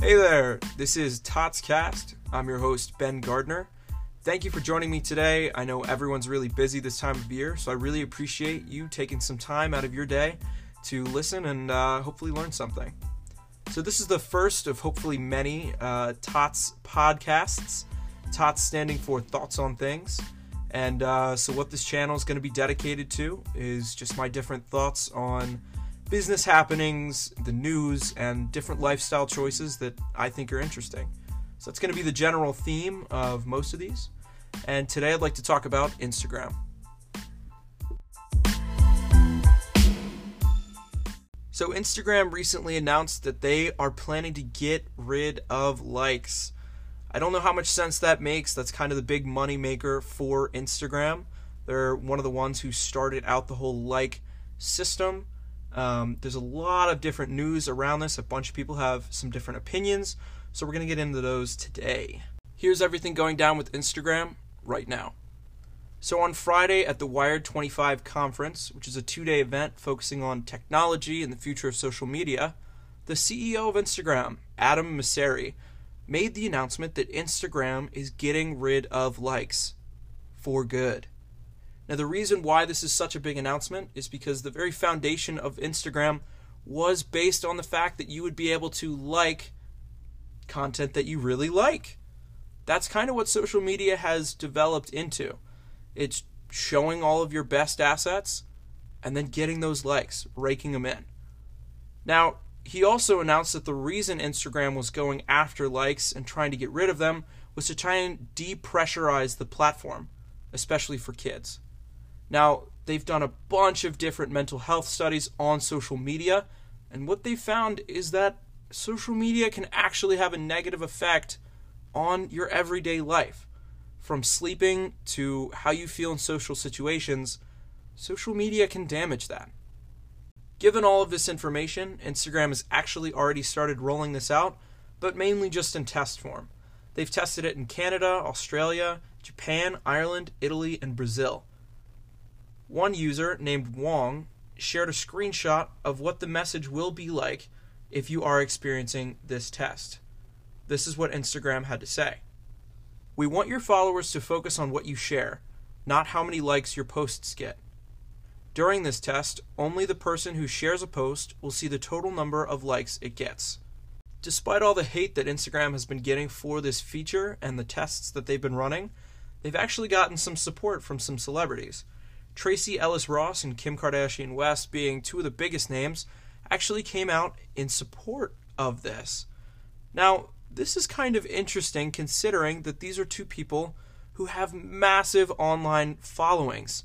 Hey there, this is Tots Cast. I'm your host, Ben Gardner. Thank you for joining me today. I know everyone's really busy this time of year, so I really appreciate you taking some time out of your day to listen and uh, hopefully learn something. So, this is the first of hopefully many uh, TOTS podcasts. TOTS standing for Thoughts on Things. And uh, so, what this channel is going to be dedicated to is just my different thoughts on business happenings, the news, and different lifestyle choices that I think are interesting. So that's going to be the general theme of most of these. And today I'd like to talk about Instagram. So, Instagram recently announced that they are planning to get rid of likes. I don't know how much sense that makes. That's kind of the big money maker for Instagram. They're one of the ones who started out the whole like system. Um, there's a lot of different news around this. A bunch of people have some different opinions, so we're going to get into those today. Here's everything going down with Instagram right now. So, on Friday at the Wired 25 conference, which is a two day event focusing on technology and the future of social media, the CEO of Instagram, Adam Mosseri, made the announcement that Instagram is getting rid of likes for good. Now, the reason why this is such a big announcement is because the very foundation of Instagram was based on the fact that you would be able to like content that you really like. That's kind of what social media has developed into. It's showing all of your best assets and then getting those likes, raking them in. Now, he also announced that the reason Instagram was going after likes and trying to get rid of them was to try and depressurize the platform, especially for kids. Now, they've done a bunch of different mental health studies on social media, and what they found is that social media can actually have a negative effect on your everyday life. From sleeping to how you feel in social situations, social media can damage that. Given all of this information, Instagram has actually already started rolling this out, but mainly just in test form. They've tested it in Canada, Australia, Japan, Ireland, Italy, and Brazil. One user named Wong shared a screenshot of what the message will be like if you are experiencing this test. This is what Instagram had to say. We want your followers to focus on what you share, not how many likes your posts get. During this test, only the person who shares a post will see the total number of likes it gets. Despite all the hate that Instagram has been getting for this feature and the tests that they've been running, they've actually gotten some support from some celebrities. Tracee Ellis Ross and Kim Kardashian West, being two of the biggest names, actually came out in support of this. Now, this is kind of interesting considering that these are two people who have massive online followings.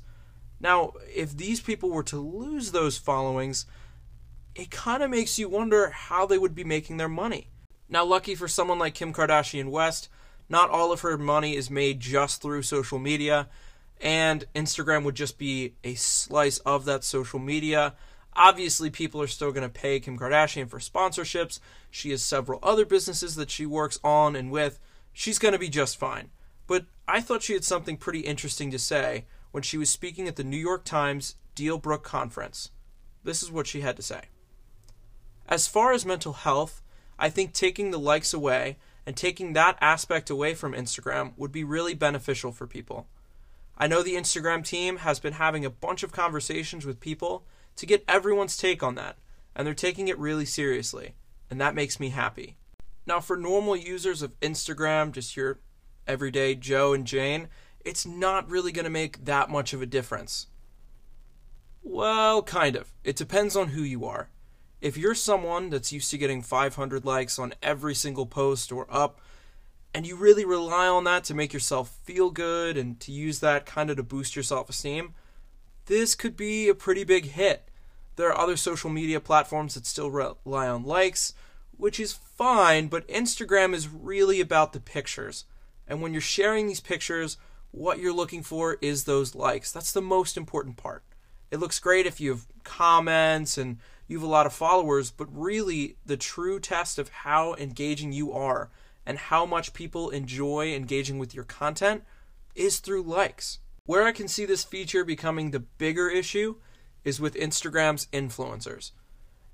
Now, if these people were to lose those followings, it kind of makes you wonder how they would be making their money. Now, lucky for someone like Kim Kardashian West, not all of her money is made just through social media and Instagram would just be a slice of that social media. Obviously, people are still going to pay Kim Kardashian for sponsorships. She has several other businesses that she works on and with. She's going to be just fine. But I thought she had something pretty interesting to say when she was speaking at the New York Times DealBook conference. This is what she had to say. As far as mental health, I think taking the likes away and taking that aspect away from Instagram would be really beneficial for people. I know the Instagram team has been having a bunch of conversations with people to get everyone's take on that, and they're taking it really seriously, and that makes me happy. Now, for normal users of Instagram, just your everyday Joe and Jane, it's not really going to make that much of a difference. Well, kind of. It depends on who you are. If you're someone that's used to getting 500 likes on every single post or up, and you really rely on that to make yourself feel good and to use that kind of to boost your self esteem, this could be a pretty big hit. There are other social media platforms that still rely on likes, which is fine, but Instagram is really about the pictures. And when you're sharing these pictures, what you're looking for is those likes. That's the most important part. It looks great if you have comments and you have a lot of followers, but really the true test of how engaging you are and how much people enjoy engaging with your content is through likes. Where I can see this feature becoming the bigger issue is with Instagram's influencers.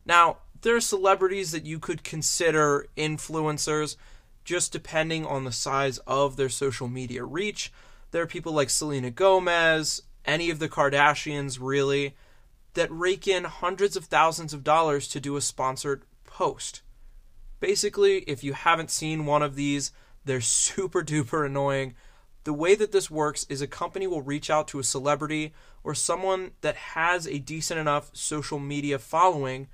Now, there are celebrities that you could consider influencers just depending on the size of their social media reach. There are people like Selena Gomez, any of the Kardashians, really, that rake in hundreds of thousands of dollars to do a sponsored post. Basically, if you haven't seen one of these, they're super duper annoying. The way that this works is a company will reach out to a celebrity or someone that has a decent enough social media following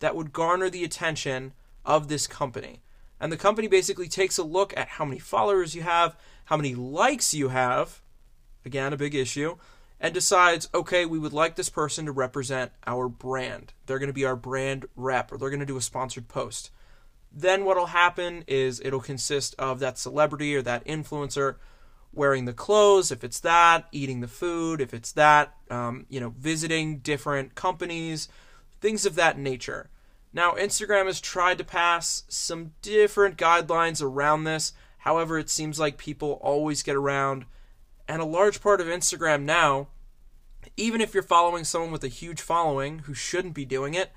that would garner the attention of this company. And the company basically takes a look at how many followers you have, how many likes you have, again, a big issue, and decides, okay, we would like this person to represent our brand. They're going to be our brand rep, or they're going to do a sponsored post. Then what'll happen is it'll consist of that celebrity or that influencer wearing the clothes, if it's that, eating the food, if it's that, um, you know, visiting different companies, things of that nature. Now, Instagram has tried to pass some different guidelines around this. However, it seems like people always get around. And a large part of Instagram now, even if you're following someone with a huge following who shouldn't be doing it,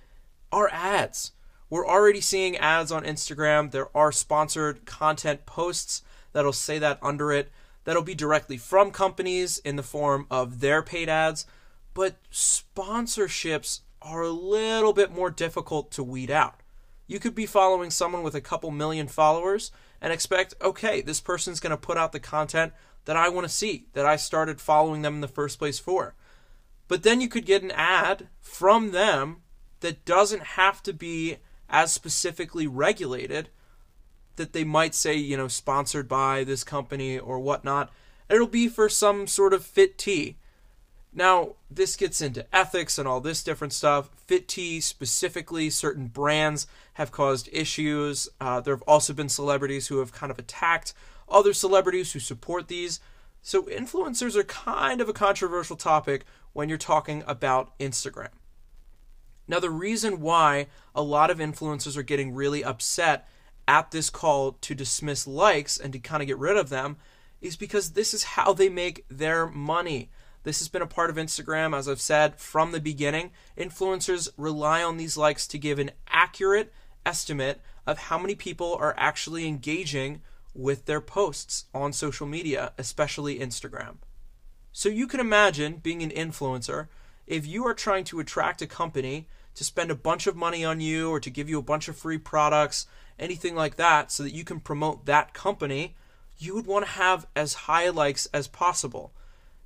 are ads. We're already seeing ads on Instagram. There are sponsored content posts that'll say that under it. That'll be directly from companies in the form of their paid ads. But sponsorships are a little bit more difficult to weed out. You could be following someone with a couple million followers and expect, okay, this person's going to put out the content that I want to see, that I started following them in the first place for. But then you could get an ad from them that doesn't have to be as specifically regulated that they might say, you know, sponsored by this company or whatnot. It'll be for some sort of fit tea now, this gets into ethics and all this different stuff. Fit tea, specifically, certain brands have caused issues. Uh, there have also been celebrities who have kind of attacked other celebrities who support these. So, influencers are kind of a controversial topic when you're talking about Instagram. Now, the reason why a lot of influencers are getting really upset at this call to dismiss likes and to kind of get rid of them is because this is how they make their money. This has been a part of Instagram, as I've said from the beginning. Influencers rely on these likes to give an accurate estimate of how many people are actually engaging with their posts on social media, especially Instagram. So you can imagine being an influencer if you are trying to attract a company to spend a bunch of money on you or to give you a bunch of free products, anything like that, so that you can promote that company, you would want to have as high likes as possible.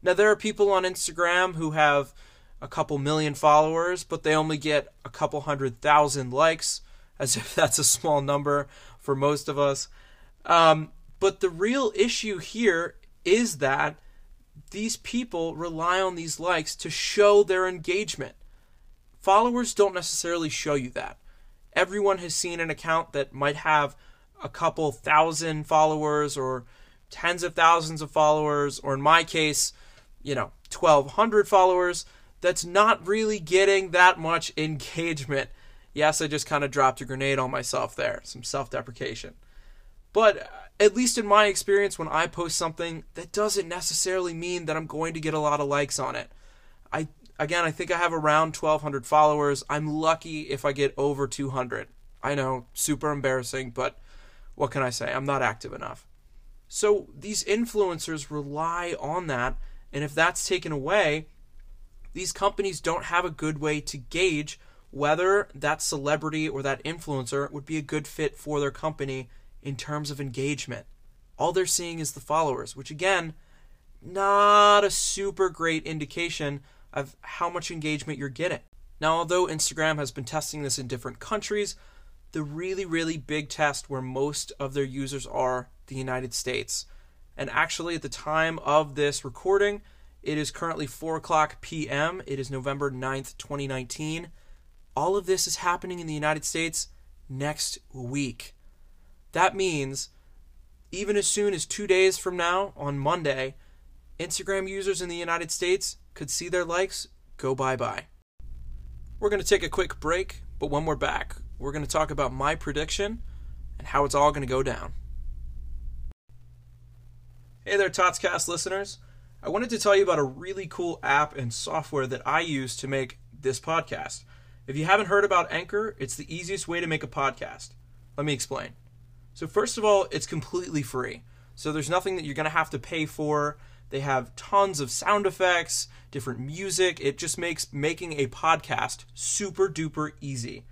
Now, there are people on Instagram who have a couple million followers, but they only get a couple hundred thousand likes, as if that's a small number for most of us. Um, but the real issue here is that these people rely on these likes to show their engagement. Followers don't necessarily show you that. Everyone has seen an account that might have a couple thousand followers or tens of thousands of followers, or in my case, you know, 1,200 followers, that's not really getting that much engagement. Yes, I just kind of dropped a grenade on myself there, some self deprecation. But uh, at least in my experience, when I post something, that doesn't necessarily mean that I'm going to get a lot of likes on it. I again, I think I have around 1,200 followers. I'm lucky if I get over 200. I know, super embarrassing, but what can I say? I'm not active enough. So these influencers rely on that and if that's taken away, these companies don't have a good way to gauge whether that celebrity or that influencer would be a good fit for their company in terms of engagement. All they're seeing is the followers, which again, not a super great indication of how much engagement you're getting. Now, although Instagram has been testing this in different countries, the really, really big test where most of their users are the United States. And actually, at the time of this recording, it is currently 4 o'clock p.m. It is November 9th, 2019. All of this is happening in the United States next week. That means even as soon as two days from now, on Monday, Instagram users in the United States could see their likes go bye bye. We're going to take a quick break, but when we're back, we're going to talk about my prediction and how it's all going to go down. Hey there, Totscast listeners. I wanted to tell you about a really cool app and software that I use to make this podcast. If you haven't heard about Anchor, it's the easiest way to make a podcast. Let me explain. So, first of all, it's completely free. So, there's nothing that you're going to have to pay for. They have tons of sound effects, different music. It just makes making a podcast super duper easy.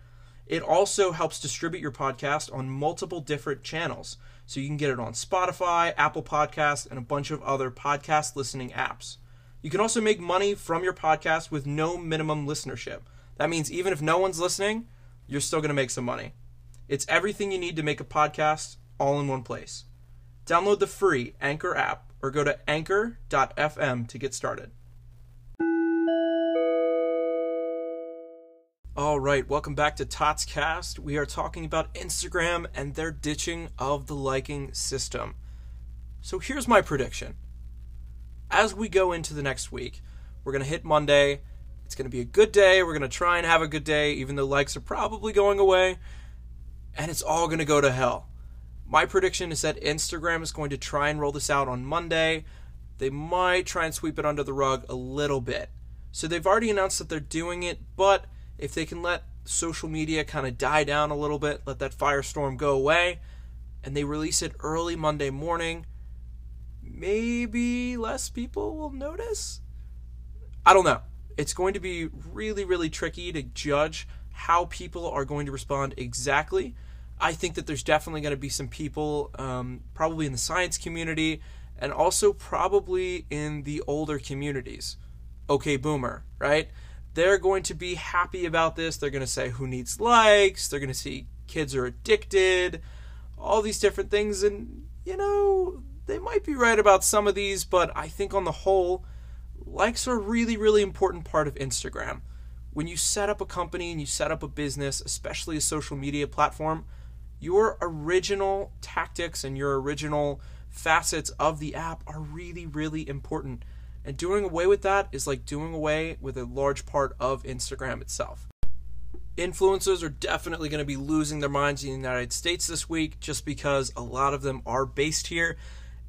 It also helps distribute your podcast on multiple different channels. So you can get it on Spotify, Apple Podcasts, and a bunch of other podcast listening apps. You can also make money from your podcast with no minimum listenership. That means even if no one's listening, you're still going to make some money. It's everything you need to make a podcast all in one place. Download the free Anchor app or go to anchor.fm to get started. All right, welcome back to Tots Cast. We are talking about Instagram and their ditching of the liking system. So here's my prediction. As we go into the next week, we're going to hit Monday. It's going to be a good day. We're going to try and have a good day, even though likes are probably going away. And it's all going to go to hell. My prediction is that Instagram is going to try and roll this out on Monday. They might try and sweep it under the rug a little bit. So they've already announced that they're doing it, but if they can let social media kind of die down a little bit, let that firestorm go away, and they release it early Monday morning, maybe less people will notice. I don't know. It's going to be really, really tricky to judge how people are going to respond exactly. I think that there's definitely going to be some people, um, probably in the science community, and also probably in the older communities. Okay, boomer, right? they're going to be happy about this. They're going to say who needs likes. They're going to see kids are addicted, all these different things. And, you know, they might be right about some of these, but I think on the whole, likes are a really, really important part of Instagram. When you set up a company and you set up a business, especially a social media platform, your original tactics and your original facets of the app are really, really important. And doing away with that is like doing away with a large part of Instagram itself. Influencers are definitely going to be losing their minds in the United States this week just because a lot of them are based here.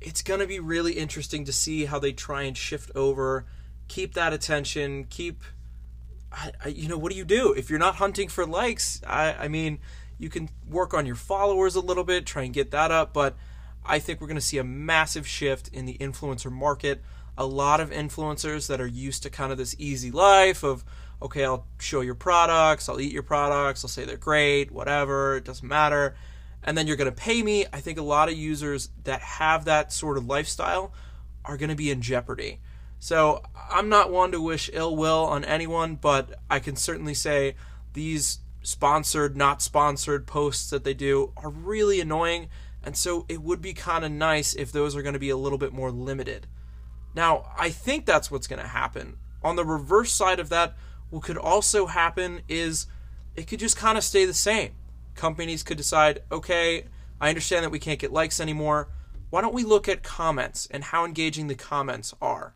It's going to be really interesting to see how they try and shift over, keep that attention, keep. I, I, you know, what do you do? If you're not hunting for likes, I, I mean, you can work on your followers a little bit, try and get that up, but I think we're going to see a massive shift in the influencer market. A lot of influencers that are used to kind of this easy life of okay i'll show your products i'll eat your products i'll say they're great whatever it doesn't matter and then you're going to pay me. I think a lot of users that have that sort of lifestyle are going to be in jeopardy so i'm not one to wish ill will on anyone but i can certainly say these sponsored not sponsored posts that they do are really annoying and so it would be kind of nice if those are going to be a little bit more limited now, I think that's what's going to happen. On the reverse side of that, what could also happen is it could just kind of stay the same. Companies could decide, okay, I understand that we can't get likes anymore. Why don't we look at comments and how engaging the comments are?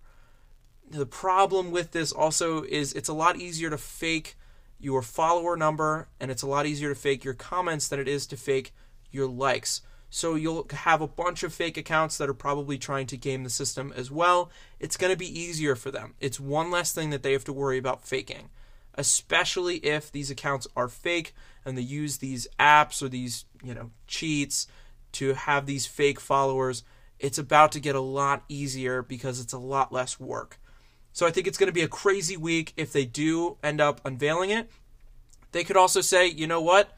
The problem with this also is it's a lot easier to fake your follower number and it's a lot easier to fake your comments than it is to fake your likes. So you'll have a bunch of fake accounts that are probably trying to game the system as well. It's going to be easier for them. It's one less thing that they have to worry about faking, especially if these accounts are fake and they use these apps or these, you know, cheats to have these fake followers. It's about to get a lot easier because it's a lot less work. So I think it's going to be a crazy week if they do end up unveiling it. They could also say, you know what?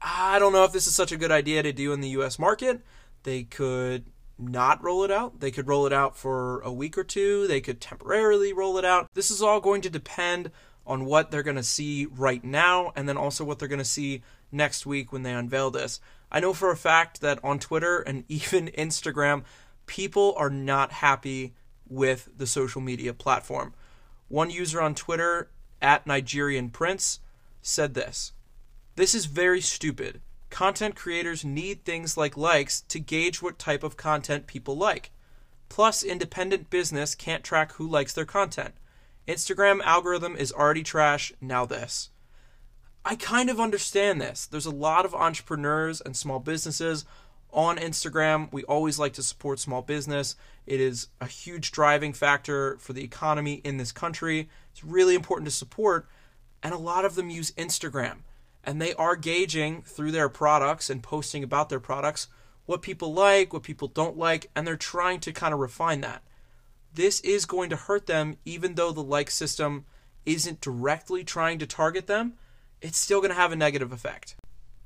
I don't know if this is such a good idea to do in the US market. They could not roll it out. They could roll it out for a week or two. They could temporarily roll it out. This is all going to depend on what they're going to see right now and then also what they're going to see next week when they unveil this. I know for a fact that on Twitter and even Instagram, people are not happy with the social media platform. One user on Twitter, at Nigerian Prince, said this this is very stupid. Content creators need things like likes to gauge what type of content people like. Plus, independent business can't track who likes their content. Instagram algorithm is already trash, now this. I kind of understand this. There's a lot of entrepreneurs and small businesses on Instagram. We always like to support small business. It is a huge driving factor for the economy in this country. It's really important to support. and a lot of them use Instagram. And they are gauging through their products and posting about their products what people like, what people don't like, and they're trying to kind of refine that. This is going to hurt them, even though the like system isn't directly trying to target them, it's still going to have a negative effect.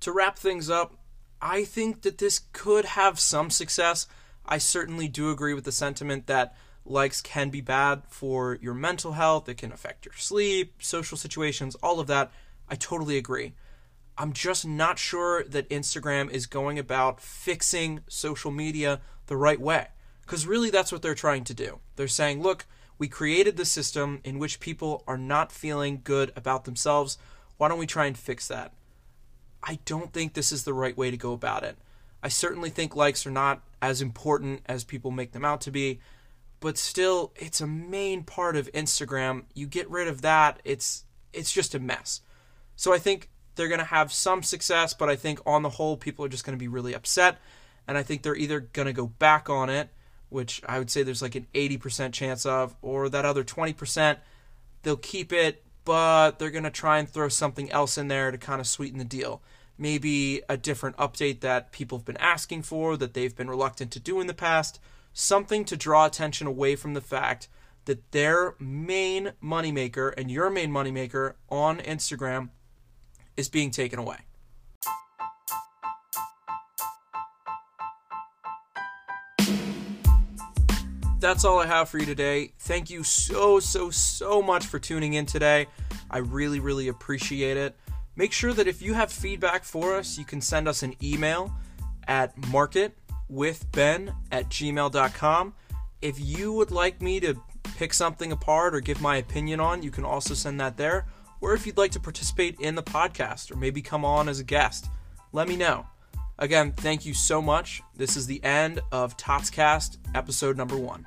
To wrap things up, I think that this could have some success. I certainly do agree with the sentiment that likes can be bad for your mental health, it can affect your sleep, social situations, all of that. I totally agree. I'm just not sure that Instagram is going about fixing social media the right way. Because really, that's what they're trying to do. They're saying, look, we created the system in which people are not feeling good about themselves. Why don't we try and fix that? I don't think this is the right way to go about it. I certainly think likes are not as important as people make them out to be, but still it's a main part of Instagram. You get rid of that, it's it's just a mess. So I think they're going to have some success, but I think on the whole people are just going to be really upset and I think they're either going to go back on it, which I would say there's like an 80% chance of, or that other 20% they'll keep it, but they're going to try and throw something else in there to kind of sweeten the deal maybe a different update that people have been asking for that they've been reluctant to do in the past, something to draw attention away from the fact that their main moneymaker and your main moneymaker on Instagram is being taken away. That's all I have for you today. Thank you so, so, so much for tuning in today. I really, really appreciate it. Make sure that if you have feedback for us, you can send us an email at marketwithben at gmail.com. If you would like me to pick something apart or give my opinion on, you can also send that there. Or if you'd like to participate in the podcast or maybe come on as a guest, let me know. Again, thank you so much. This is the end of Totscast episode number one.